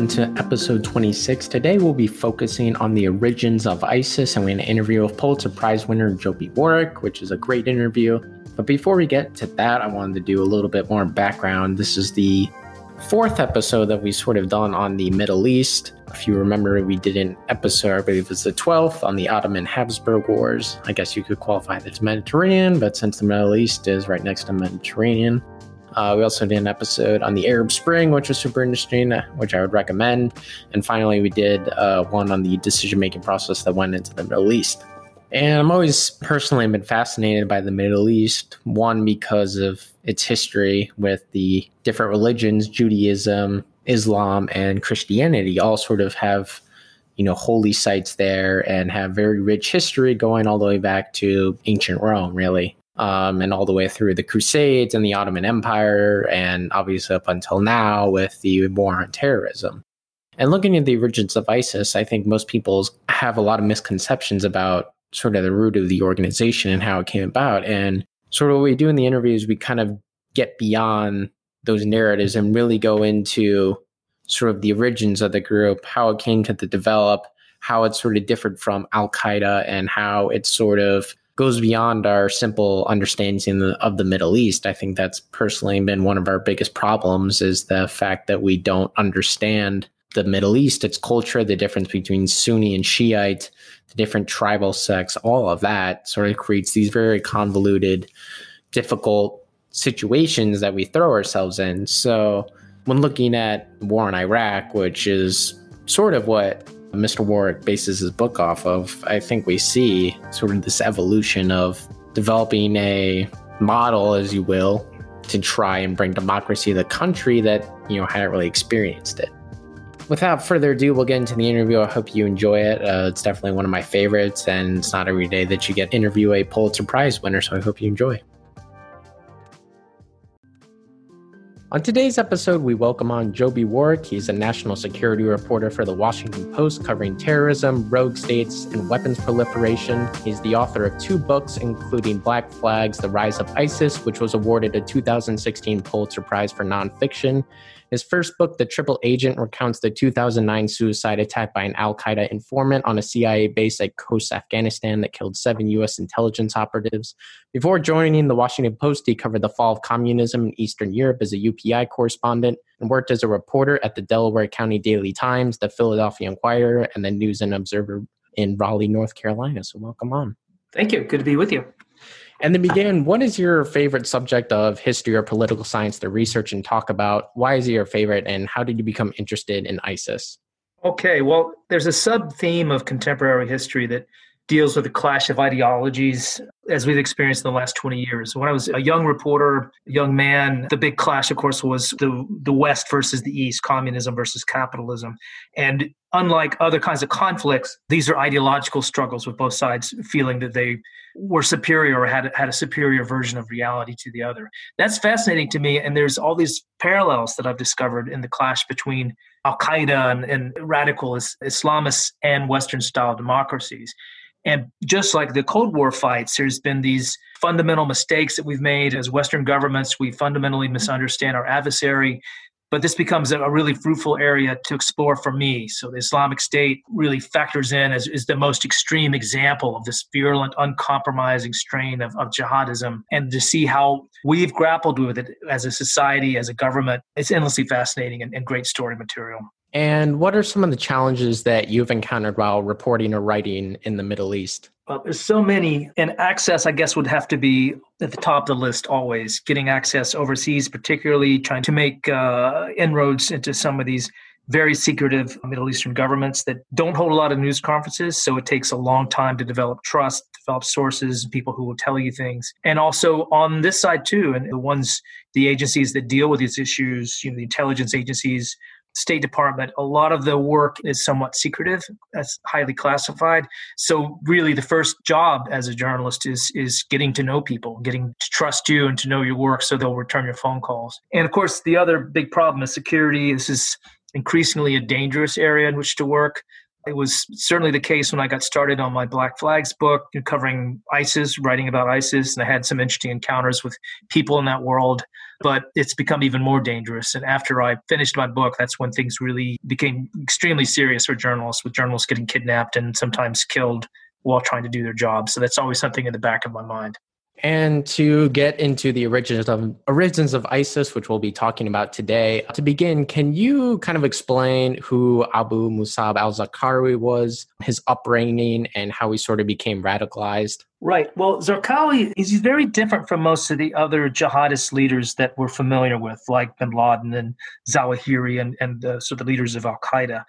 welcome to episode 26. Today we'll be focusing on the origins of ISIS and we're going to interview with Pulitzer Prize winner Joby Warrick, which is a great interview. But before we get to that, I wanted to do a little bit more background. This is the fourth episode that we sort of done on the Middle East. If you remember, we did an episode, I believe it was the 12th, on the Ottoman Habsburg Wars. I guess you could qualify that as Mediterranean, but since the Middle East is right next to Mediterranean, uh, we also did an episode on the Arab Spring, which was super interesting, uh, which I would recommend. And finally, we did uh, one on the decision making process that went into the Middle East. And I'm always personally been fascinated by the Middle East, one, because of its history with the different religions, Judaism, Islam, and Christianity, all sort of have you know holy sites there and have very rich history going all the way back to ancient Rome, really um, and all the way through the Crusades and the Ottoman Empire, and obviously up until now with the war on terrorism. And looking at the origins of ISIS, I think most people have a lot of misconceptions about sort of the root of the organization and how it came about. And sort of what we do in the interviews, we kind of get beyond those narratives and really go into sort of the origins of the group, how it came to develop, how it sort of differed from Al Qaeda, and how it sort of goes beyond our simple understanding of the Middle East. I think that's personally been one of our biggest problems is the fact that we don't understand the Middle East, its culture, the difference between Sunni and Shiite, the different tribal sects, all of that sort of creates these very convoluted, difficult situations that we throw ourselves in. So when looking at war in Iraq, which is sort of what Mr. Warrick bases his book off of, I think we see sort of this evolution of developing a model, as you will, to try and bring democracy to the country that, you know, hadn't really experienced it. Without further ado, we'll get into the interview. I hope you enjoy it. Uh, it's definitely one of my favorites, and it's not every day that you get interview a Pulitzer Prize winner, so I hope you enjoy. On today's episode, we welcome on Joby Warrick. He's a national security reporter for the Washington Post covering terrorism, rogue states, and weapons proliferation. He's the author of two books, including Black Flags The Rise of ISIS, which was awarded a 2016 Pulitzer Prize for nonfiction, his first book, The Triple Agent, recounts the 2009 suicide attack by an Al Qaeda informant on a CIA base at Khost, Afghanistan, that killed seven U.S. intelligence operatives. Before joining the Washington Post, he covered the fall of communism in Eastern Europe as a UPI correspondent and worked as a reporter at the Delaware County Daily Times, the Philadelphia Inquirer, and the News and Observer in Raleigh, North Carolina. So, welcome on. Thank you. Good to be with you. And then begin, what is your favorite subject of history or political science to research and talk about? Why is it your favorite, and how did you become interested in ISIS? Okay, well, there's a sub theme of contemporary history that deals with the clash of ideologies as we've experienced in the last 20 years. When I was a young reporter, a young man, the big clash, of course, was the, the West versus the East, communism versus capitalism. And unlike other kinds of conflicts, these are ideological struggles with both sides feeling that they were superior or had, had a superior version of reality to the other. That's fascinating to me. And there's all these parallels that I've discovered in the clash between Al Qaeda and, and radical Islamists and Western style democracies. And just like the Cold War fights, there's been these fundamental mistakes that we've made as Western governments. We fundamentally misunderstand our adversary. But this becomes a really fruitful area to explore for me. So the Islamic State really factors in as is the most extreme example of this virulent, uncompromising strain of, of jihadism. And to see how we've grappled with it as a society, as a government, it's endlessly fascinating and, and great story material. And what are some of the challenges that you've encountered while reporting or writing in the Middle East? Well, there's so many, and access, I guess, would have to be at the top of the list always. Getting access overseas, particularly trying to make uh, inroads into some of these very secretive Middle Eastern governments that don't hold a lot of news conferences. So it takes a long time to develop trust, develop sources, people who will tell you things. And also on this side, too, and the ones, the agencies that deal with these issues, you know, the intelligence agencies, State Department, a lot of the work is somewhat secretive, that's highly classified. So really the first job as a journalist is is getting to know people, getting to trust you and to know your work so they'll return your phone calls. And of course the other big problem is security. This is increasingly a dangerous area in which to work. It was certainly the case when I got started on my Black Flags book, covering ISIS, writing about ISIS, and I had some interesting encounters with people in that world. But it's become even more dangerous. And after I finished my book, that's when things really became extremely serious for journalists, with journalists getting kidnapped and sometimes killed while trying to do their job. So that's always something in the back of my mind. And to get into the origins of origins of ISIS, which we'll be talking about today, to begin, can you kind of explain who Abu Musab al-Zarqawi was, his upbringing, and how he sort of became radicalized? Right. Well, Zarqawi is very different from most of the other jihadist leaders that we're familiar with, like Bin Laden and Zawahiri and, and uh, so the leaders of Al Qaeda.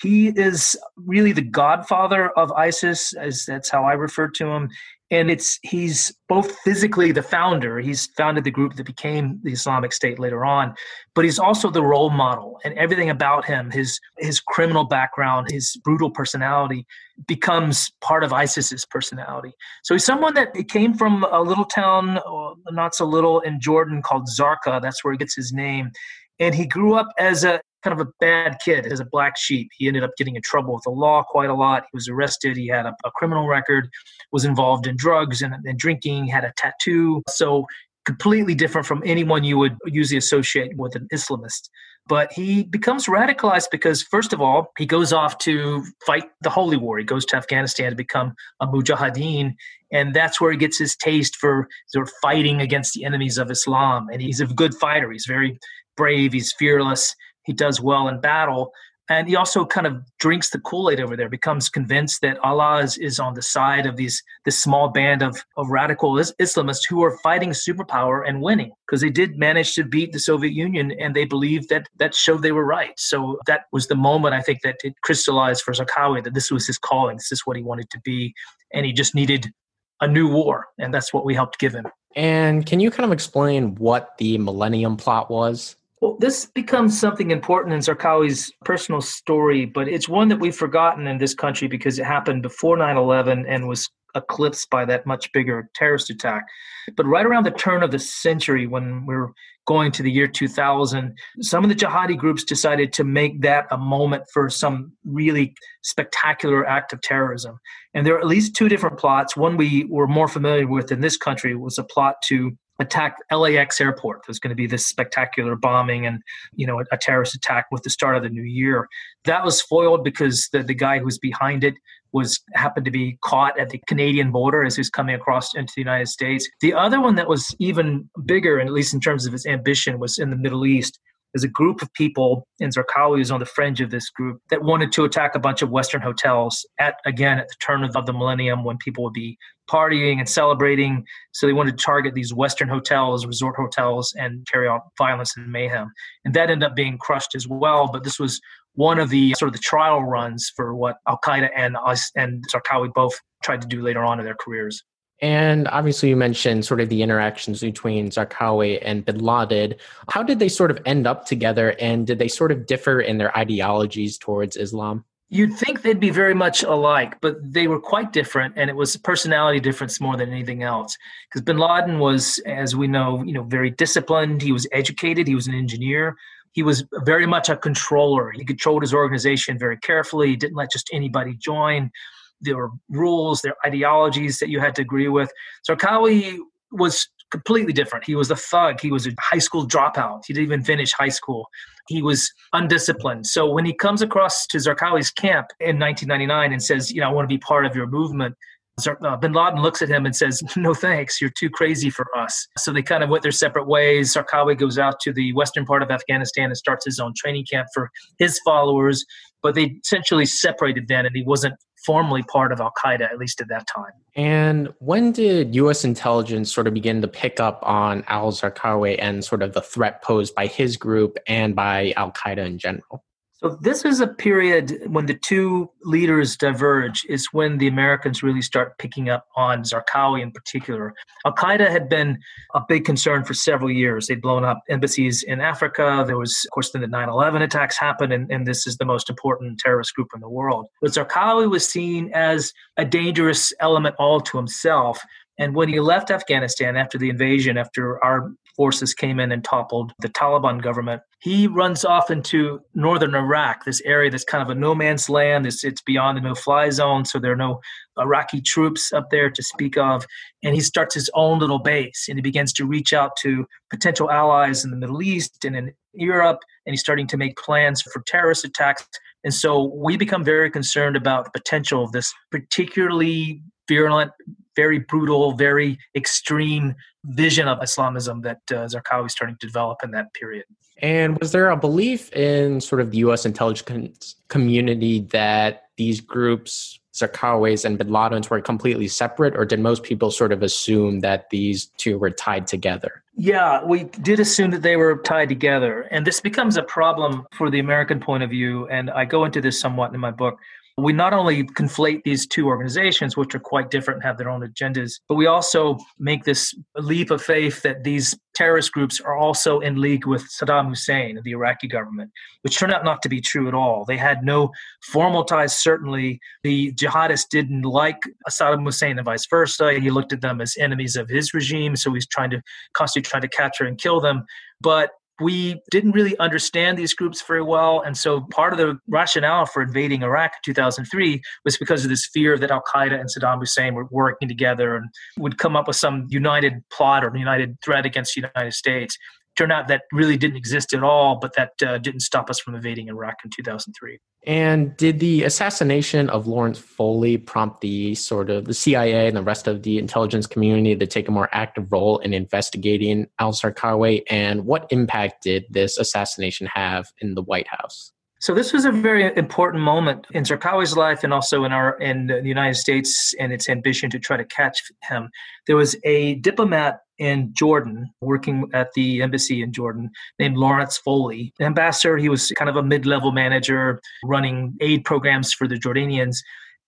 He is really the godfather of ISIS, as that's how I refer to him and it's he's both physically the founder he's founded the group that became the islamic state later on but he's also the role model. And everything about him his his criminal background his brutal personality becomes part of isis's personality. So he's someone that came from a little town uh, not so little in jordan called zarqa. That's where he gets his name. And he grew up as a kind of a bad kid, as a black sheep. He ended up getting in trouble with the law quite a lot. He was arrested. He had a, a criminal record, was involved in drugs and, and drinking, had a tattoo. So completely different from anyone you would usually associate with an Islamist. But he becomes radicalized because, first of all, he goes off to fight the Holy War. He goes to Afghanistan to become a mujahideen. And that's where he gets his taste for sort of fighting against the enemies of Islam. And he's a good fighter. He's very brave. He's fearless. He does well in battle. And he also kind of drinks the Kool-Aid over there, becomes convinced that Allah is, is on the side of these this small band of, of radical Islamists who are fighting superpower and winning because they did manage to beat the Soviet Union and they believed that that showed they were right. So that was the moment I think that it crystallized for Zarqawi that this was his calling, this is what he wanted to be, and he just needed a new war, and that's what we helped give him. And can you kind of explain what the Millennium Plot was? Well, this becomes something important in Zarqawi's personal story, but it's one that we've forgotten in this country because it happened before 9 11 and was eclipsed by that much bigger terrorist attack. But right around the turn of the century, when we're going to the year 2000, some of the jihadi groups decided to make that a moment for some really spectacular act of terrorism. And there are at least two different plots. One we were more familiar with in this country was a plot to attack LAX airport. There's going to be this spectacular bombing and you know a, a, terrorist attack with the start of the new year. That was foiled because the, the guy who was behind it was happened to be caught at the Canadian border as he was coming across into the United States. The other one that was even bigger, and at least in terms of its ambition, was in the Middle East there's a group of people, and Zarqawi is on the fringe of this group, that wanted to attack a bunch of Western hotels at, again, at the turn of the millennium when people would be partying and celebrating. So they wanted to target these Western hotels, resort hotels, and carry out violence and mayhem. And that ended up being crushed as well. But this was one of the sort of the trial runs for what Al Qaeda and us and Zarqawi both tried to do later on in their careers. And obviously, you mentioned sort of the interactions between Zarqawi and bin Laden. How did they sort of end up together, and did they sort of differ in their ideologies towards Islam? You'd think they'd be very much alike, but they were quite different, and it was personality difference more than anything else. Because Bin Laden was, as we know, you know, very disciplined. He was educated. He was an engineer. He was very much a controller. He controlled his organization very carefully. He didn't let just anybody join there were rules, there were ideologies that you had to agree with. Zarqawi was completely different. He was a thug. He was a high school dropout. He didn't even finish high school. He was undisciplined. So when he comes across to Zarqawi's camp in 1999 and says, you know, I want to be part of your movement, uh, bin Laden looks at him and says, No thanks, you're too crazy for us. So they kind of went their separate ways. Zarqawi goes out to the western part of Afghanistan and starts his own training camp for his followers, but they essentially separated then, and he wasn't formally part of Al Qaeda, at least at that time. And when did U.S. intelligence sort of begin to pick up on al Zarqawi and sort of the threat posed by his group and by Al Qaeda in general? So this is a period when the two leaders diverge. Is when the Americans really start picking up on Zarqawi in particular. Al Qaeda had been a big concern for several years. They'd blown up embassies in Africa. There was, of course, then the 9/11 attacks happened, and, and this is the most important terrorist group in the world. But Zarqawi was seen as a dangerous element all to himself and when he left Afghanistan after the invasion, after our forces came in and toppled the Taliban government. He runs off into northern Iraq, this area that's kind of a no man's land. It's, it's beyond the no fly zone, so there are no Iraqi troops up there to speak of. And he starts his own little base and he begins to reach out to potential allies in the Middle East and in Europe. And he's starting to make plans for terrorist attacks. And so we become very concerned about the potential of this particularly virulent, very brutal, very extreme vision of Islamism that uh, Zarqawi is starting to develop in that period. And was there a belief in sort of the U.S. intelligence community that these groups, Zarqawis and Bin Ladens, were completely separate, or did most people sort of assume that these two were tied together? Yeah, we did assume that they were tied together. And this becomes a problem for the American point of view. And I go into this somewhat in my book we not only conflate these two organizations, which are quite different and have their own agendas, but we also make this leap of faith that these terrorist groups are also in league with Saddam Hussein and the Iraqi government, which turned out not to be true at all. They had no formal ties, certainly. The jihadists didn't like Saddam Hussein and vice versa. He looked at them as enemies of his regime, so he's trying to constantly trying to capture and kill them. But we didn't really understand these groups very well. And so part of the rationale for invading Iraq in 2003 was because of this fear that Al Qaeda and Saddam Hussein were working together and would come up with some united plot or united threat against the United States turned out that really didn't exist at all, but that uh, didn't stop us from invading Iraq in 2003. And did the assassination of Laurence Foley prompt the sort of the CIA and the rest of the intelligence community to take a more active role in investigating al Zarqawi? And what impact did this assassination have in the White House? So this was a very important moment in Zarqawi's life and also in our in the United States and its ambition to try to catch him. There was a diplomat in Jordan working at the embassy in Jordan named Laurence Foley. ambassador, he was kind of a mid-level manager running aid programs for the Jordanians.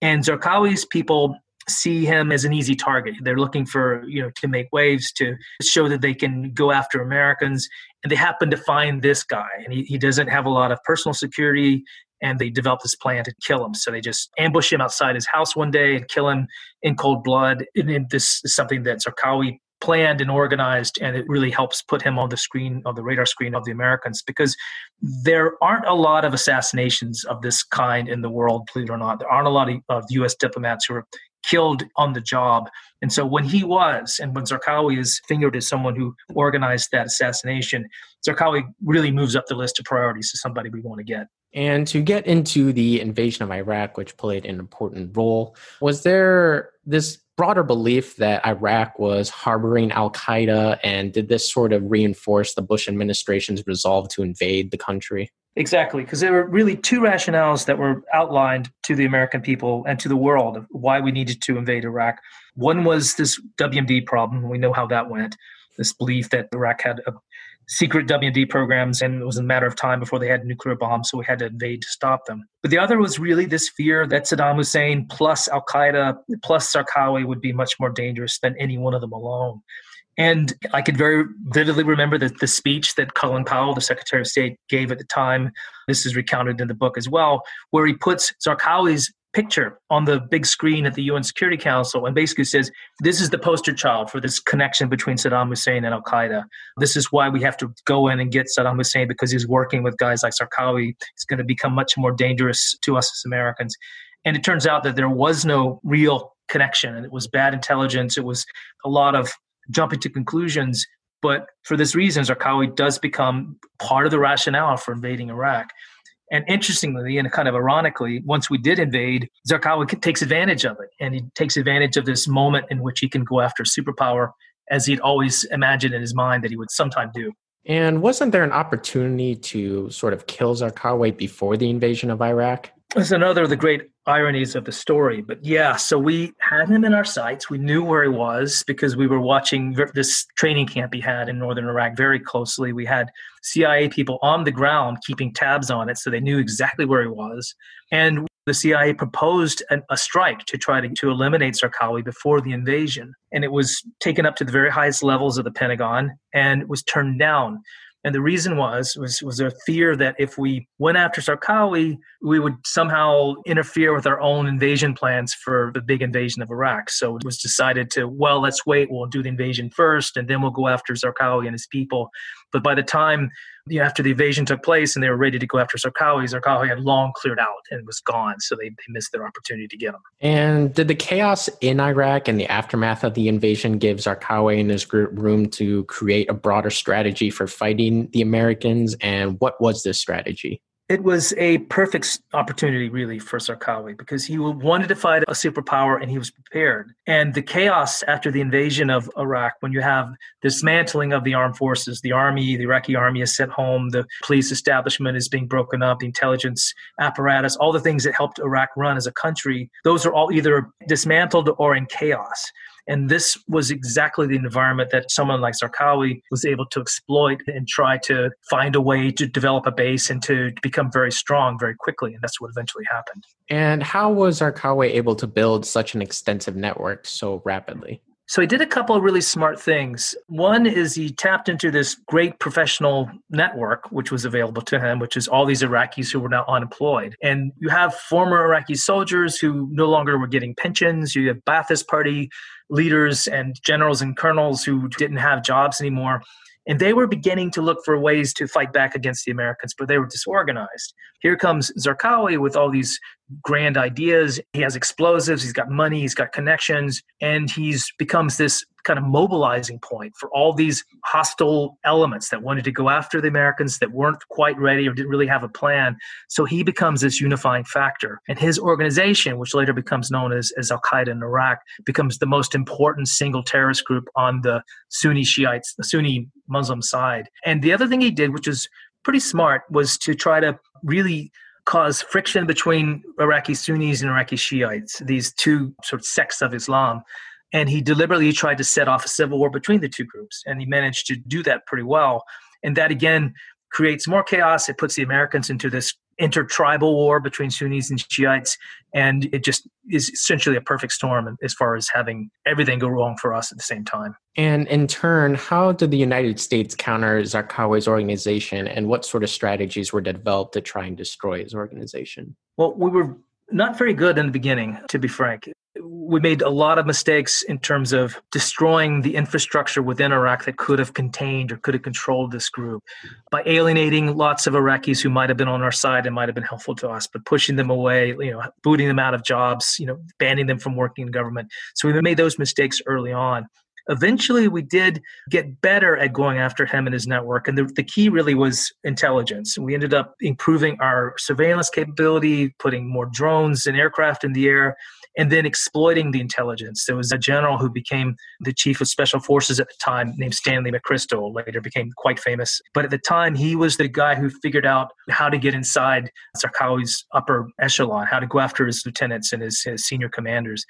And Zarqawi's people see him as an easy target. They're looking for, you know, to make waves, to show that they can go after Americans. And they happen to find this guy. And he, he doesn't have a lot of personal security. And they develop this plan to kill him. So they just ambush him outside his house one day and kill him in cold blood. And this is something that Zarqawi planned and organized and it really helps put him on the screen of the radar screen of the americans because there aren't a lot of assassinations of this kind in the world believe it or not there aren't a lot of, of us diplomats who are killed on the job. And so when he was, and when Zarqawi is fingered as someone who organized that assassination, Zarqawi really moves up the list of priorities to somebody we want to get. And to get into the invasion of Iraq, which played an important role, was there this broader belief that Iraq was harboring Al Qaeda? And did this sort of reinforce the Bush administration's resolve to invade the country? Exactly, because there were really two rationales that were outlined to the American people and to the world of why we needed to invade Iraq. One was this WMD problem. We know how that went. This belief that Iraq had a secret WMD programs and it was a matter of time before they had nuclear bombs, so we had to invade to stop them. But the other was really this fear that Saddam Hussein plus Al Qaeda plus Zarqawi would be much more dangerous than any one of them alone. And I could very vividly remember the, the speech that Colin Powell, the Secretary of State, gave at the time. This is recounted in the book as well, where he puts Zarqawi's picture on the big screen at the UN Security Council and basically says, This is the poster child for this connection between Saddam Hussein and Al Qaeda. This is why we have to go in and get Saddam Hussein because he's working with guys like Zarqawi. It's going to become much more dangerous to us as Americans. And it turns out that there was no real connection and it was bad intelligence. It was a lot of jumping to conclusions. But for this reason, Zarqawi does become part of the rationale for invading Iraq. And interestingly and kind of ironically, once we did invade, Zarqawi takes advantage of it. And he takes advantage of this moment in which he can go after superpower as he'd always imagined in his mind that he would sometime do. And wasn't there an opportunity to sort of kill Zarqawi before the invasion of Iraq? That's another of the great ironies of the story. But yeah, so we had him in our sights. We knew where he was because we were watching this training camp he had in northern Iraq very closely. We had CIA people on the ground keeping tabs on it, so they knew exactly where he was. And the CIA proposed an, a strike to try to, to eliminate Zarqawi before the invasion. And it was taken up to the very highest levels of the Pentagon and was turned down And the reason was was was a fear that if we went after Zarqawi, we would somehow interfere with our own invasion plans for the big invasion of Iraq. So it was decided to well, let's wait. We'll do the invasion first, and then we'll go after Zarqawi and his people. But by the time you know, after the invasion took place and they were ready to go after Zarqawi, Zarqawi had long cleared out and was gone. So they, they missed their opportunity to get him. And did the chaos in Iraq and the aftermath of the invasion give Zarqawi and his group room to create a broader strategy for fighting the Americans? And what was this strategy? It was a perfect opportunity, really, for Zarqawi because he wanted to fight a superpower and he was prepared. And the chaos after the invasion of Iraq, when you have dismantling of the armed forces, the army, the Iraqi army is sent home, the police establishment is being broken up, the intelligence apparatus, all the things that helped Iraq run as a country, those are all either dismantled or in chaos. And this was exactly the environment that someone like Zarqawi was able to exploit and try to find a way to develop a base and to become very strong very quickly. And that's what eventually happened. And how was Zarqawi able to build such an extensive network so rapidly? So he did a couple of really smart things. One is he tapped into this great professional network, which was available to him, which is all these Iraqis who were now unemployed. And you have former Iraqi soldiers who no longer were getting pensions. You have Ba'athist Party leaders and generals and colonels who didn't have jobs anymore. And they were beginning to look for ways to fight back against the Americans, but they were disorganized. Here comes Zarqawi with all these grand ideas. He has explosives, he's got money, he's got connections, and he's becomes this kind of mobilizing point for all these hostile elements that wanted to go after the Americans that weren't quite ready or didn't really have a plan. So he becomes this unifying factor. And his organization, which later becomes known as, as Al Qaeda in Iraq, becomes the most important single terrorist group on the Sunni Shiites, the Sunni Muslim side. And the other thing he did, which was pretty smart, was to try to really cause friction between Iraqi Sunnis and Iraqi Shiites, these two sort of sects of Islam. And he deliberately tried to set off a civil war between the two groups. And he managed to do that pretty well. And that again creates more chaos. It puts the Americans into this intertribal war between Sunnis and Shiites, and it just is essentially a perfect storm as far as having everything go wrong for us at the same time. And in turn, how did the United States counter Zarqawi's organization, and what sort of strategies were developed to try and destroy his organization? Well, we were not very good in the beginning, to be frank we made a lot of mistakes in terms of destroying the infrastructure within Iraq that could have contained or could have controlled this group by alienating lots of Iraqis who might have been on our side and might have been helpful to us, but pushing them away, you know, booting them out of jobs, you know, banning them from working in government. So we made those mistakes early on. Eventually, we did get better at going after him and his network. And the, the key really was intelligence. We ended up improving our surveillance capability, putting more drones and aircraft in the air, and then exploiting the intelligence. There was a general who became the chief of special forces at the time named Stanley McChrystal, later became quite famous. But at the time, he was the guy who figured out how to get inside Zarqawi's upper echelon, how to go after his lieutenants and his, his senior commanders.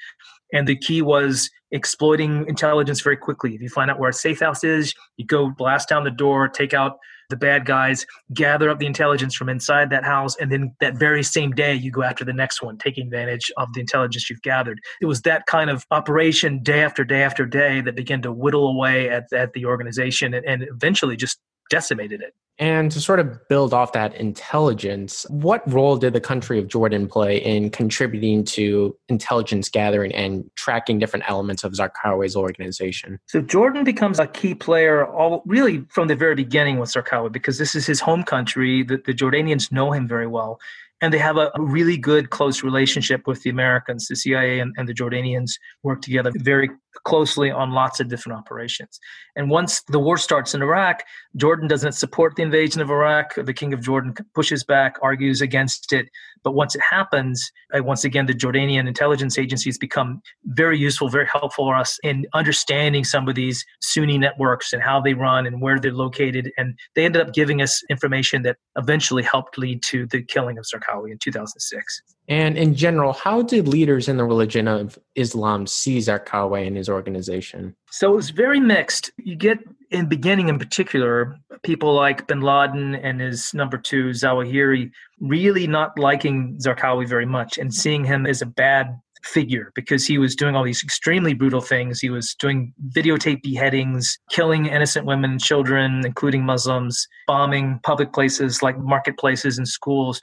And the key was exploiting intelligence very quickly. If you find out where a safe house is, you go blast down the door, take out the bad guys, gather up the intelligence from inside that house, and then that very same day you go after the next one, taking advantage of the intelligence you've gathered. It was that kind of operation day after day after day that began to whittle away at, at the organization and, and eventually just decimated it. And to sort of build off that intelligence, what role did the country of Jordan play in contributing to intelligence gathering and tracking different elements of Zarqawi's organization? So Jordan becomes a key player all really from the very beginning with Zarqawi because this is his home country. The, the Jordanians know him very well and they have a really good close relationship with the Americans. The CIA and, and, the Jordanians work together very closely on lots of different operations. And once the war starts in Iraq, Jordan doesn't support the invasion of Iraq. The king of Jordan pushes back, argues against it. But once it happens, uh, once again, the Jordanian intelligence agencies become very useful, very helpful for us in understanding some of these Sunni networks and how they run and where they're located. And they ended up giving us information that eventually helped lead to the killing of Zarqawi in 2006. And in general, how did leaders in the religion of Islam see Zarqawi and his organization? So it was very mixed. You get in beginning in particular, people like bin Laden and his number two, Zawahiri, really not liking Zarqawi very much and seeing him as a bad figure because he was doing all these extremely brutal things. He was doing videotape beheadings, killing innocent women and children, including Muslims, bombing public places like marketplaces and schools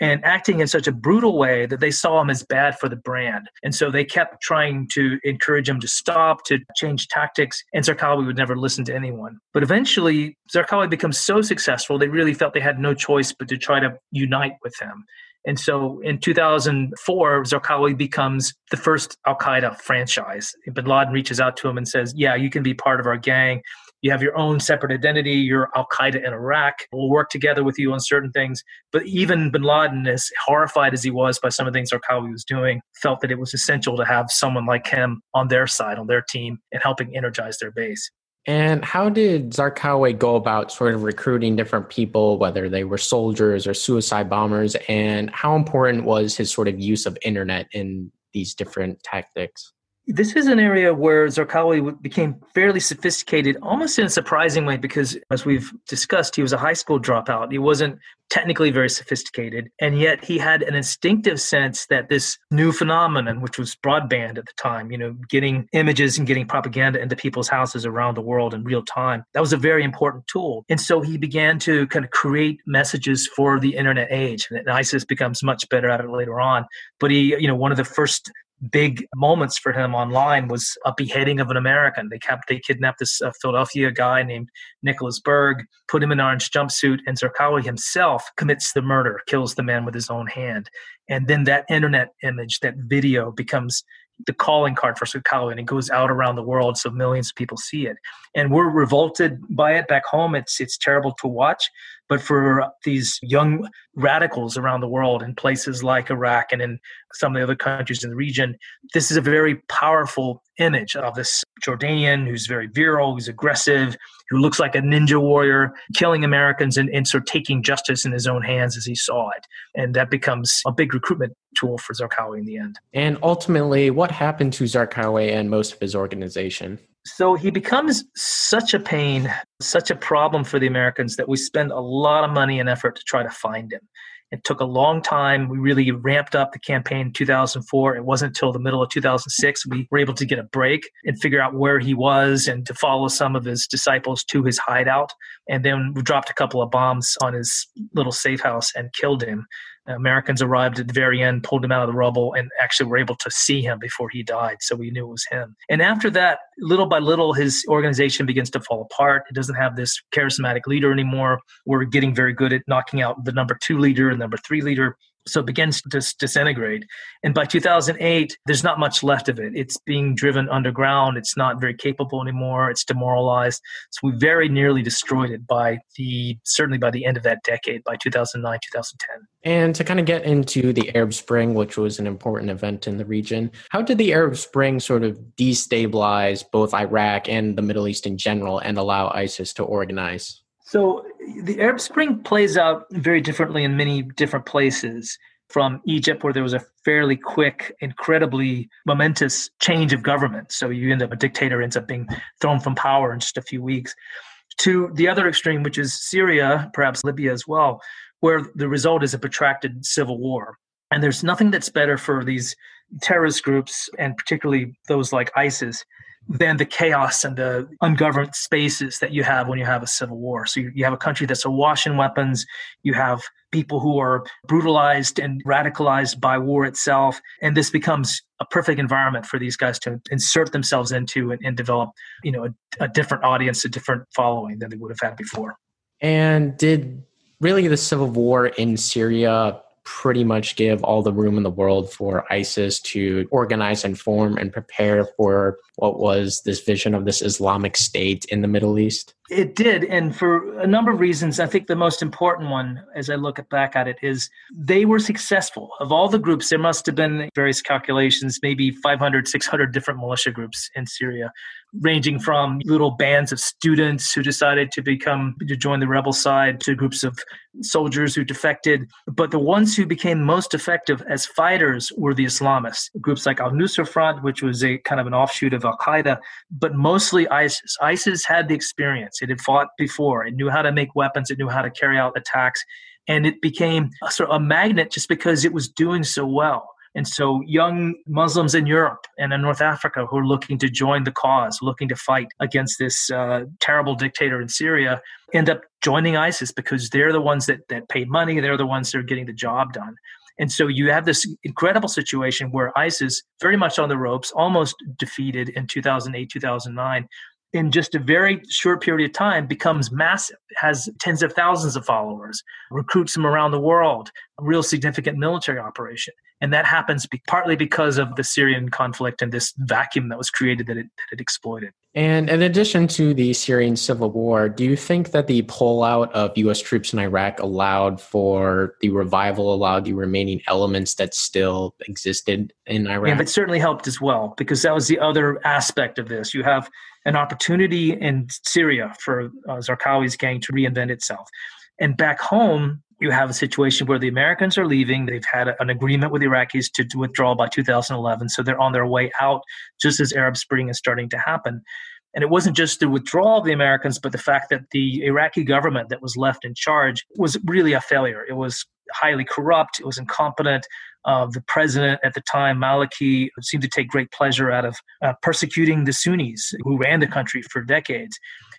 and acting in such a brutal way that they saw him as bad for the brand. And so they kept trying to encourage him to stop, to change tactics, and Zarqawi would never listen to anyone. But eventually, Zarqawi becomes so successful, they really felt they had no choice but to try to unite with him. And so in 2004, Zarqawi becomes the first Al Qaeda franchise. Bin Laden reaches out to him and says, Yeah, you can be part of our gang. You have your own separate identity. You're Al Qaeda in Iraq. We'll work together with you on certain things. But even bin Laden, as horrified as he was by some of the things Zarqawi was doing, felt that it was essential to have someone like him on their side, on their team, and helping energize their base. And how did Zarqawi go about sort of recruiting different people, whether they were soldiers or suicide bombers? And how important was his sort of use of internet in these different tactics? This is an area where Zarqawi became fairly sophisticated, almost in a surprising way, because as we've discussed, he was a high school dropout. He wasn't technically very sophisticated, and yet he had an instinctive sense that this new phenomenon, which was broadband at the time, you know, getting images and getting propaganda into people's houses around the world in real time, that was a very important tool. And so he began to kind of create messages for the internet age. And ISIS becomes much better at it later on. But he, you know, one of the first big moments for him online was a beheading of an American. They kept they kidnapped this uh, Philadelphia guy named Nicholas Berg, put him in an orange jumpsuit, and Zarqawi himself commits the murder, kills the man with his own hand. And then that internet image, that video becomes the calling card for Zarqawi and it goes out around the world so millions of people see it. And we're revolted by it back home. It's it's terrible to watch. But for these young radicals around the world in places like Iraq and in some of the other countries in the region, this is a very powerful image of this Jordanian who's very virile, who's aggressive, who looks like a ninja warrior, killing Americans and, and sort of taking justice in his own hands as he saw it. And that becomes a big recruitment tool for Zarqawi in the end. And ultimately, what happened to Zarqawi and most of his organization? So he becomes such a pain, such a problem for the Americans that we spend a lot of money and effort to try to find him. It took a long time. We really ramped up the campaign in 2004. It wasn't until the middle of 2006 we were able to get a break and figure out where he was and to follow some of his disciples to his hideout. And then we dropped a couple of bombs on his little safe house and killed him. Americans arrived at the very end, pulled him out of the rubble, and actually were able to see him before he died. So we knew it was him. And after that, little by little, his organization begins to fall apart. It doesn't have this charismatic leader anymore. We're getting very good at knocking out the number two leader and number three leader. So it begins to disintegrate. And by 2008, there's not much left of it. It's being driven underground. It's not very capable anymore. It's demoralized. So we very nearly destroyed it by the, certainly by the end of that decade, by 2009, 2010. And to kind of get into the Arab Spring, which was an important event in the region, how did the Arab Spring sort of destabilize both Iraq and the Middle East in general and allow ISIS to organize? So the Arab Spring plays out very differently in many different places. From Egypt, where there was a fairly quick, incredibly momentous change of government. So you end up, a dictator ends up being thrown from power in just a few weeks, to the other extreme, which is Syria, perhaps Libya as well, where the result is a protracted civil war. And there's nothing that's better for these terrorist groups, and particularly those like ISIS, than the chaos and the ungoverned spaces that you have when you have a civil war. So you, you have a country that's awash in weapons. You have people who are brutalized and radicalized by war itself. And this becomes a perfect environment for these guys to insert themselves into and, and develop, you know, a, a different audience, a different following than they would have had before. And did really the civil war in Syria pretty much give all the room in the world for ISIS to organize and form and prepare for what was this vision of this Islamic State in the Middle East? It did. And for a number of reasons, I think the most important one, as I look back at it, is they were successful. Of all the groups, there must have been various calculations, maybe 500, 600 different militia groups in Syria, ranging from little bands of students who decided to become, to join the rebel side, to groups of soldiers who defected. But the ones who became most effective as fighters were the Islamists. Groups like Al Nusra Front, which was a kind of an offshoot of Al Qaeda, but mostly ISIS. ISIS had the experience. It had fought before. It knew how to make weapons. It knew how to carry out attacks. And it became a, sort of a magnet just because it was doing so well. And so, young Muslims in Europe and in North Africa who are looking to join the cause, looking to fight against this uh, terrible dictator in Syria, end up joining ISIS because they're the ones that, that pay money, they're the ones that are getting the job done. And so you have this incredible situation where ISIS, very much on the ropes, almost defeated in 2008, 2009, in just a very short period of time becomes massive, has tens of thousands of followers, recruits them around the world, a real significant military operation. And that happens be- partly because of the Syrian conflict and this vacuum that was created that it, that it exploited. And in addition to the Syrian civil war, do you think that the pullout of US troops in Iraq allowed for the revival, allowed the remaining elements that still existed in Iraq? Yeah, it certainly helped as well, because that was the other aspect of this. You have an opportunity in Syria for uh, Zarqawi's gang to reinvent itself. And back home, you have a situation where the Americans are leaving. They've had an agreement with Iraqis to, to, withdraw by 2011. So they're on their way out just as Arab Spring is starting to happen. And it wasn't just the withdrawal of the Americans, but the fact that the Iraqi government that was left in charge was really a failure. It was highly corrupt, it was incompetent. Uh, the president at the time, Maliki, seemed to take great pleasure out of uh, persecuting the Sunnis who ran the country for decades.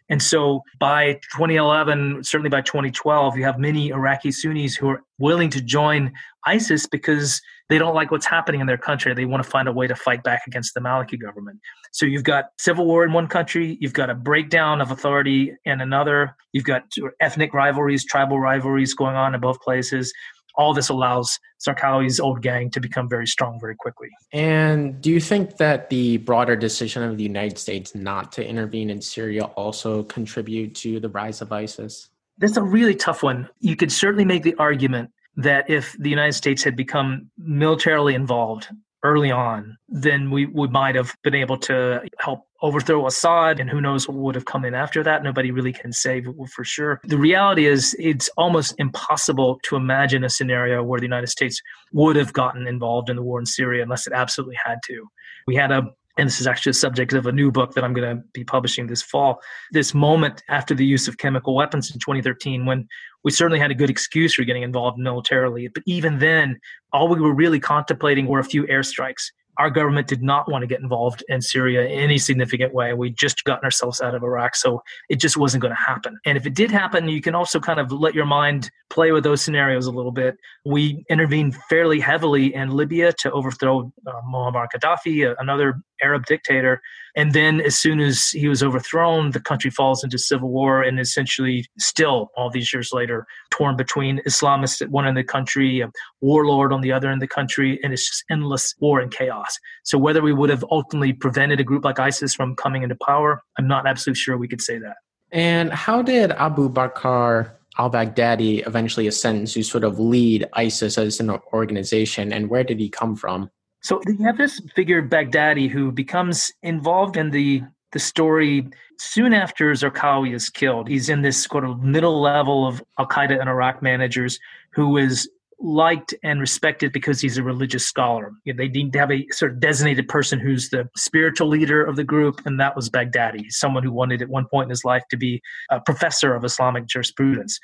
And so by 2011, certainly by 2012, you have many Iraqi Sunnis who are willing to join ISIS because they don't like what's happening in their country. They want to find a way to fight back against the Maliki government. So you've got civil war in one country, you've got a breakdown of authority in another, you've got ethnic rivalries, tribal rivalries going on in both places all this allows Zarqawi's old gang to become very strong very quickly. And do you think that the broader decision of the United States not to intervene in Syria also contribute to the rise of ISIS? That's a really tough one. You could certainly make the argument that if the United States had become militarily involved early on, then we, we might have been able to help overthrow Assad, and who knows what would have come in after that. Nobody really can say for sure. The reality is, it's almost impossible to imagine a scenario where the United States would have gotten involved in the war in Syria unless it absolutely had to. We had a and this is actually a subject of a new book that I'm going to be publishing this fall. This moment after the use of chemical weapons in 2013, when we certainly had a good excuse for getting involved militarily, but even then, all we were really contemplating were a few airstrikes our government did not want to get involved in Syria in any significant way. We'd just gotten ourselves out of Iraq, so it just wasn't going to happen. And if it did happen, you can also kind of let your mind play with those scenarios a little bit. We intervened fairly heavily in Libya to overthrow uh, Muammar Gaddafi, another Arab dictator. And then, as soon as he was overthrown, the country falls into civil war and essentially, still all these years later, torn between Islamists at one end of the country, a warlord on the other end of the country, and it's just endless war and chaos. So, whether we would have ultimately prevented a group like ISIS from coming into power, I'm not absolutely sure we could say that. And how did Abu Bakr al Baghdadi eventually ascend to sort of lead ISIS as an organization, and where did he come from? So you have this figure Baghdadi who becomes involved in the the story soon after Zarqawi is killed. He's in this sort of middle level of Al Qaeda and Iraq managers who is liked and respected because he's a religious scholar. You know, they need to have a sort of designated person who's the spiritual leader of the group, and that was Baghdadi, someone who wanted at one point in his life to be a professor of Islamic jurisprudence.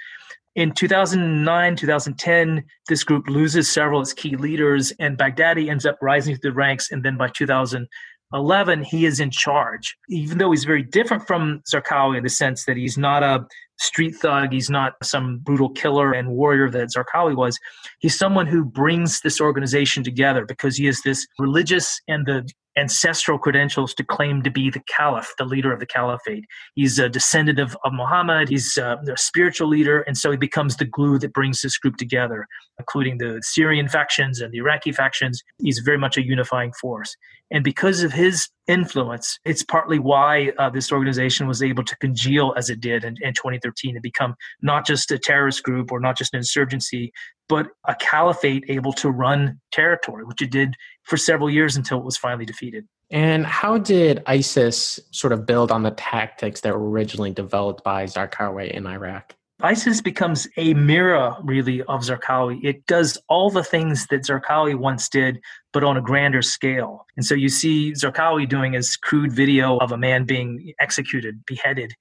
In 2009, 2010, this group loses several of its key leaders, and Baghdadi ends up rising through the ranks. And then by 2011, he is in charge. Even though he's very different from Zarqawi in the sense that he's not a street thug, he's not some brutal killer and warrior that Zarqawi was. He's someone who brings this organization together because he has this religious and the ancestral credentials to claim to be the caliph, the leader of the caliphate. He's a descendant of, of Muhammad, he's a, a spiritual leader, and so he becomes the glue that brings this group together, including the Syrian factions and the Iraqi factions. He's very much a unifying force. And because of his influence, it's partly why uh, this organization was able to congeal as it did in, in 2013 and become not just a terrorist group or not just an insurgency, but a caliphate able to run territory, which it did for several years until it was finally defeated. And how did ISIS sort of build on the tactics that were originally developed by Zarqawi in Iraq? ISIS becomes a mirror, really, of Zarqawi. It does all the things that Zarqawi once did, but on a grander scale. And so you see Zarqawi doing his crude video of a man being executed, beheaded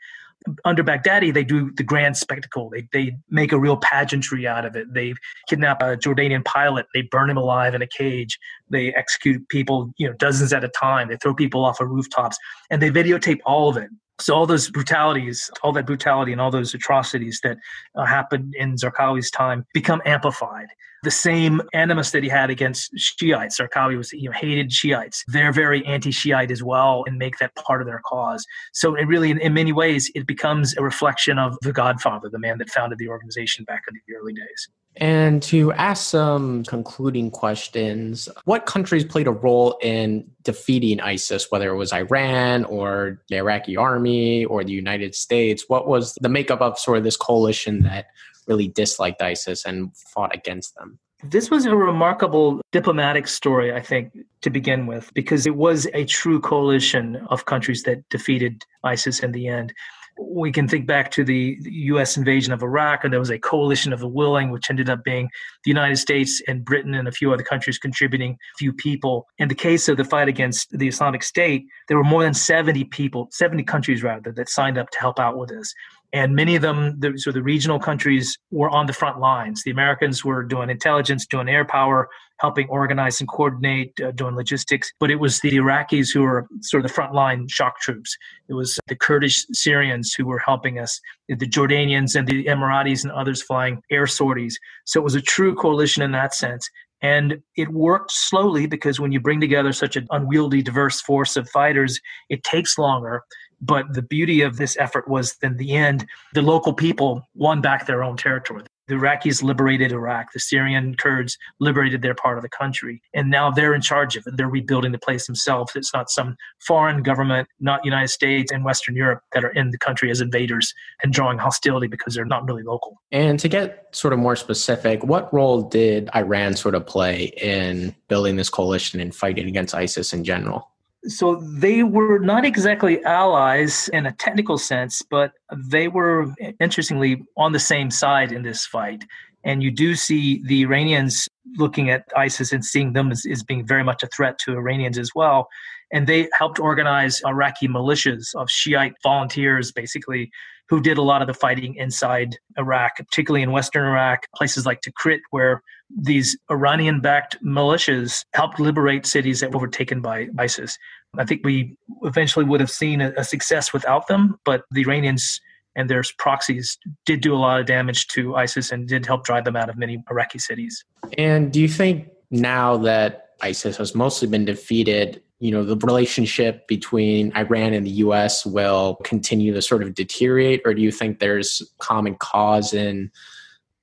under Baghdadi, they do the grand spectacle. They, they make a real pageantry out of it. They kidnap a Jordanian pilot. They burn him alive in a cage. They execute people, you know, dozens at a time. They throw people off of rooftops and they videotape all of it. So all those brutalities, all that brutality and all those atrocities that uh, happened in Zarqawi's time become amplified. The same animus that he had against Shiites, Zarqawi was you know hated Shiites. They're very anti-Shiite as well and make that part of their cause. So it really, in, in many ways, it becomes a reflection of the Godfather, the man that founded the organization back in the early days. And to ask some concluding questions, what countries played a role in defeating ISIS, whether it was Iran or the Iraqi army or the United States? What was the makeup of sort of this coalition that really disliked ISIS and fought against them? This was a remarkable diplomatic story, I think, to begin with, because it was a true coalition of countries that defeated ISIS in the end we can think back to the U.S. invasion of Iraq, and there was a coalition of the willing, which ended up being the United States and Britain and a few other countries contributing a few people. In the case of the fight against the Islamic State, there were more than 70 people, 70 countries rather, that signed up to help out with this. And many of them, the, so the regional countries, were on the front lines. The Americans were doing intelligence, doing air power, helping organize and coordinate, uh, doing logistics. But it was the Iraqis who were sort of the frontline shock troops. It was the Kurdish Syrians who were helping us, the Jordanians and the Emiratis and others flying air sorties. So it was a true coalition in that sense. And it worked slowly because when you bring together such an unwieldy, diverse force of fighters, it takes longer. But the beauty of this effort was, in the end, the local people won back their own territory. The Iraqis liberated Iraq. The Syrian Kurds liberated their part of the country. And now they're in charge of it. They're rebuilding the place themselves. It's not some foreign government, not United States and Western Europe that are in the country as invaders and drawing hostility because they're not really local. And to get sort of more specific, what role did Iran sort of play in building this coalition and fighting against ISIS in general? So they were not exactly allies in a technical sense, but they were interestingly on the same side in this fight. And you do see the Iranians looking at ISIS and seeing them as, as being very much a threat to Iranians as well. And they helped organize Iraqi militias of Shiite volunteers, basically, who did a lot of the fighting inside Iraq, particularly in Western Iraq, places like Tikrit, where these Iranian backed militias helped liberate cities that were overtaken by ISIS. I think we eventually would have seen a, a success without them, but the Iranians and their proxies did do a lot of damage to ISIS and did help drive them out of many Iraqi cities. And do you think now that ISIS has mostly been defeated, you know, the relationship between Iran and the US will continue to sort of deteriorate? Or do you think there's common cause in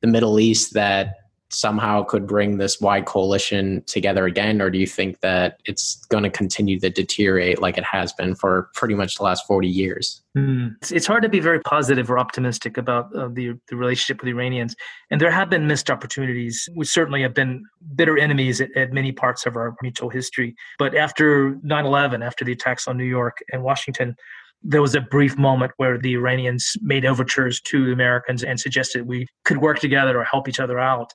the Middle East that somehow could bring this wide coalition together again? Or do you think that it's going to continue to deteriorate like it has been for pretty much the last 40 years? Mm. It's, hard to be very positive or optimistic about uh, the, the relationship with Iranians. And there have been missed opportunities. We certainly have been bitter enemies at, at many parts of our mutual history. But after 9 11, after the attacks on New York and Washington, there was a brief moment where the Iranians made overtures to the Americans and suggested we could work together or help each other out.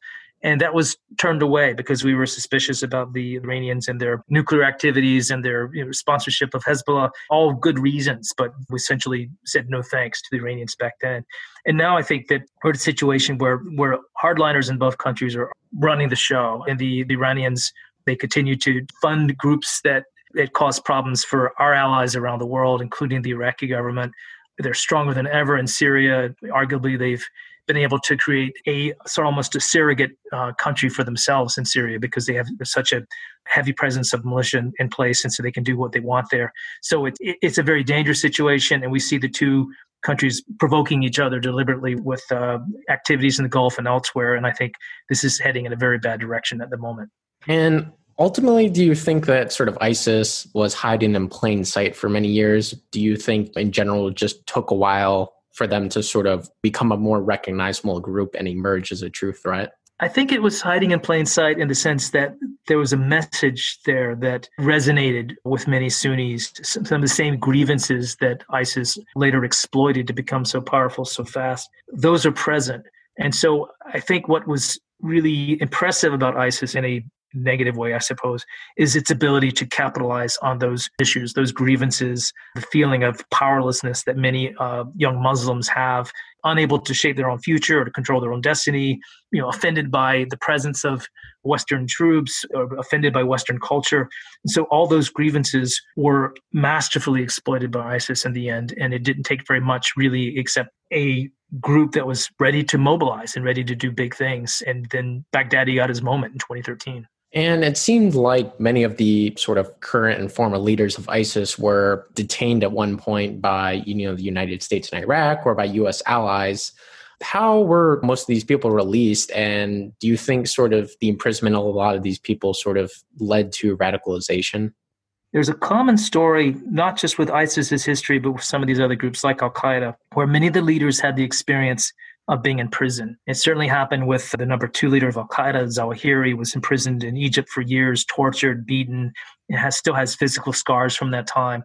And that was turned away because we were suspicious about the Iranians and their nuclear activities and their you know, sponsorship of Hezbollah, all good reasons. But we essentially said no thanks to the Iranians back then. And now I think that we're in a situation where, where hardliners in both countries are running the show. And the, the Iranians, they continue to fund groups that, that cause problems for our allies around the world, including the Iraqi government. They're stronger than ever in Syria. Arguably, they've been able to create a sort of almost a surrogate uh, country for themselves in Syria because they have such a heavy presence of militia in, in place, and so they can do what they want there. So it, it, it's a very dangerous situation, and we see the two countries provoking each other deliberately with uh, activities in the Gulf and elsewhere. And I think this is heading in a very bad direction at the moment. And ultimately, do you think that sort of ISIS was hiding in plain sight for many years? Do you think, in general, it just took a while for them to sort of become a more recognizable group and emerge as a true threat? I think it was hiding in plain sight in the sense that there was a message there that resonated with many Sunnis, some of the same grievances that ISIS later exploited to become so powerful so fast. Those are present. And so I think what was really impressive about ISIS in a negative way, I suppose, is its ability to capitalize on those issues, those grievances, the feeling of powerlessness that many uh, young Muslims have, unable to shape their own future or to control their own destiny, you know, offended by the presence of Western troops or offended by Western culture. And so all those grievances were masterfully exploited by ISIS in the end. And it didn't take very much, really, except a group that was ready to mobilize and ready to do big things. And then Baghdadi got his moment in 2013. And it seemed like many of the sort of current and former leaders of ISIS were detained at one point by you know the United States and Iraq or by US allies. How were most of these people released? And do you think sort of the imprisonment of a lot of these people sort of led to radicalization? There's a common story, not just with ISIS's history, but with some of these other groups like Al Qaeda, where many of the leaders had the experience of being in prison. It certainly happened with the number two leader of Al Qaeda, Zawahiri, was imprisoned in Egypt for years, tortured, beaten, and has, still has physical scars from that time.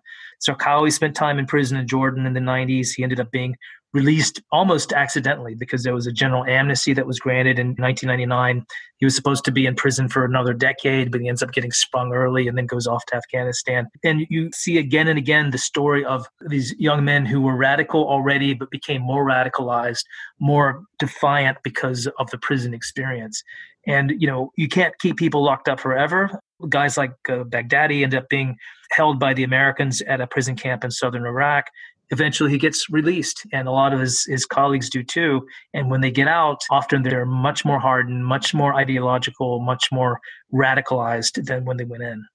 Zarqawi spent time in prison in Jordan in the 90s. He ended up being released almost accidentally because there was a general amnesty that was granted in 1999. He was supposed to be in prison for another decade, but he ends up getting sprung early and then goes off to Afghanistan. And you see again and again the story of these young men who were radical already, but became more radicalized, more defiant because of the prison experience. And, you know, you can't keep people locked up forever. Guys like uh, Baghdadi end up being held by the Americans at a prison camp in southern Iraq eventually he gets released and a lot of his, his colleagues do too. And when they get out often they're much more hardened much more ideological much more radicalized than when they went in.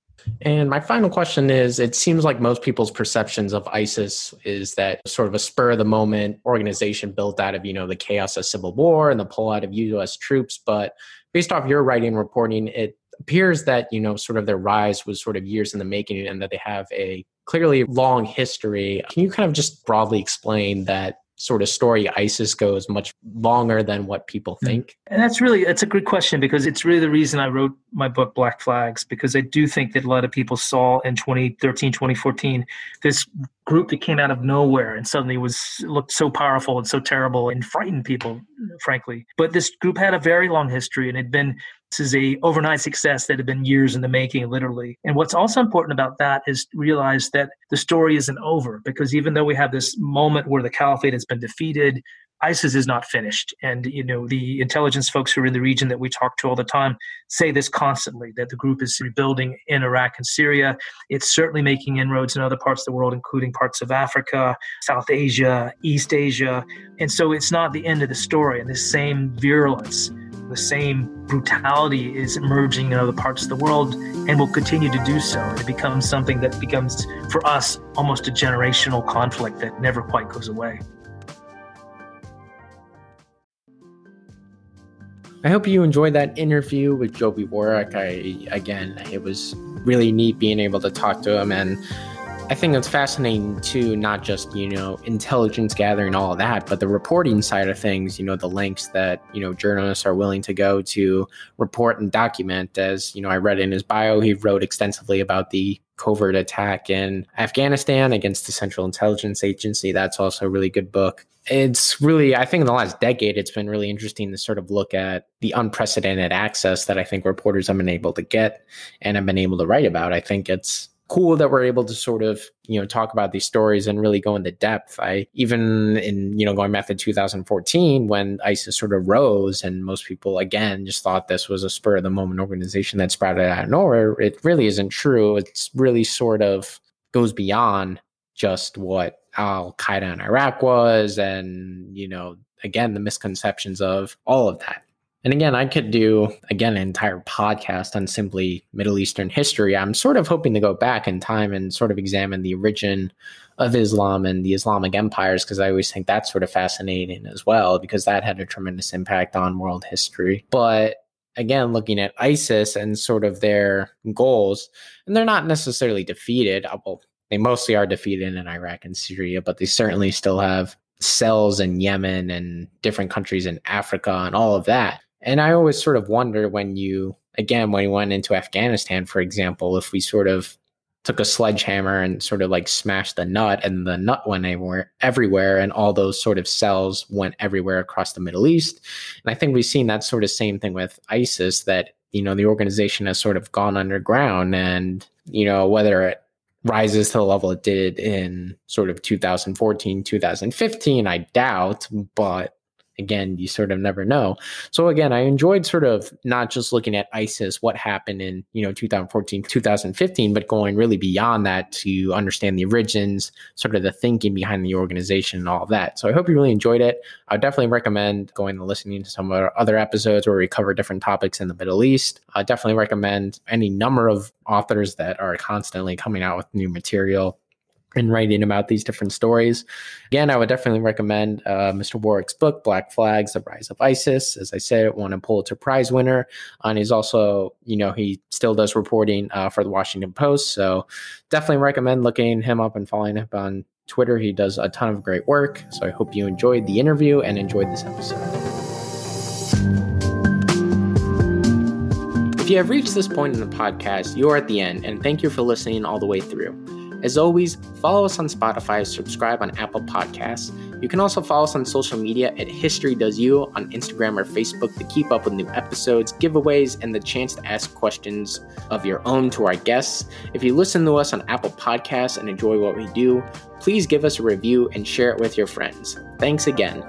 And my final question is it seems like most people's perceptions of ISIS is that sort of a spur of the moment organization built out of, you know, the chaos of civil war and the pullout of US troops, but based off your writing and reporting, it appears that, you know, sort of their rise was sort of years in the making and that they have a clearly long history. Can you kind of just broadly explain that sort of story ISIS goes much longer than what people mm-hmm. think? And that's really that's a good question because it's really the reason I wrote my book Black Flags because I do think that a lot of people saw in 2013 2014 this group that came out of nowhere and suddenly was looked so powerful and so terrible and frightened people frankly. But this group had a very long history and had been this is a overnight success that had been years in the making, literally. And what's also important about that is realize that the story isn't over because even though we have this moment where the caliphate has been defeated, ISIS is not finished. And, you know, the intelligence folks who are in the region that we talk to all the time say this constantly that the group is rebuilding in Iraq and Syria. It's certainly making inroads in other parts of the world, including parts of Africa, South Asia, East Asia. And so it's not the end of the story. And the same virulence the same brutality is emerging in other parts of the world and will continue to do so. It becomes something that becomes, for us, almost a generational conflict that never quite goes away. I hope you enjoyed that interview with Joby Warrick. I again, it was really neat being able to talk to him and I think it's fascinating too, not just, you know, intelligence gathering, all of that, but the reporting side of things, you know, the links that, you know, journalists are willing to go to report and document. As, you know, I read in his bio, he wrote extensively about the covert attack in Afghanistan against the Central Intelligence Agency. That's also a really good book. It's really, I think in the last decade, it's been really interesting to sort of look at the unprecedented access that I think reporters have been able to get and have been able to write about. I think it's, cool that we're able to sort of you know talk about these stories and really go into depth. I even in you know going back to 2014 when isis sort of rose and most people again just thought this was a spur of the moment organization that sprouted out of nowhere it really isn't true. It's really sort of goes beyond just what al qaeda in iraq was and you know again the misconceptions of all of that and again, I could do again an entire podcast on simply Middle Eastern history. I'm sort of hoping to go back in time and sort of examine the origin of Islam and the Islamic empires because I always think that's sort of fascinating as well because that had a tremendous impact on world history. But again, looking at ISIS and sort of their goals, and they're not necessarily defeated. Uh, well, they mostly are defeated in Iraq and Syria, but they certainly still have cells in Yemen and different countries in Africa and all of that. And I always sort of wonder when you, again, when you went into Afghanistan, for example, if we sort of took a sledgehammer and sort of like smashed the nut and the nut went everywhere, everywhere and all those sort of cells went everywhere across the Middle East. And I think we've seen that sort of same thing with ISIS that you know, the organization has sort of gone underground and, you know, whether it rises to the level it did in sort of 2014, 2015, I doubt, but again, you sort of never know. So again, I enjoyed sort of not just looking at ISIS, what happened in, you know, 2014, 2015, but going really beyond that to understand the origins, sort of the thinking behind the organization and all of that. So I hope you really enjoyed it. I would definitely recommend going and listening to some of our other episodes where we cover different topics in the Middle East. I definitely recommend any number of authors that are constantly coming out with new material and writing about these different stories. Again, I would definitely recommend uh, Mr. Warrick's book, Black Flags, The Rise of ISIS. As I said, won a Pulitzer Prize winner. And he's also, you know, he still does reporting uh, for the Washington Post. So definitely recommend looking him up and following him on Twitter. He does a ton of great work. So I hope you enjoyed the interview and enjoyed this episode. If you have reached this point in the podcast, you are at the end, and thank you for listening all the way through. As always, follow us on Spotify, subscribe on Apple Podcasts. You can also follow us on social media at History Does You on Instagram or Facebook to keep up with new episodes, giveaways, and the chance to ask questions of your own to our guests. If you listen to us on Apple Podcasts and enjoy what we do, please give us a review and share it with your friends. Thanks again.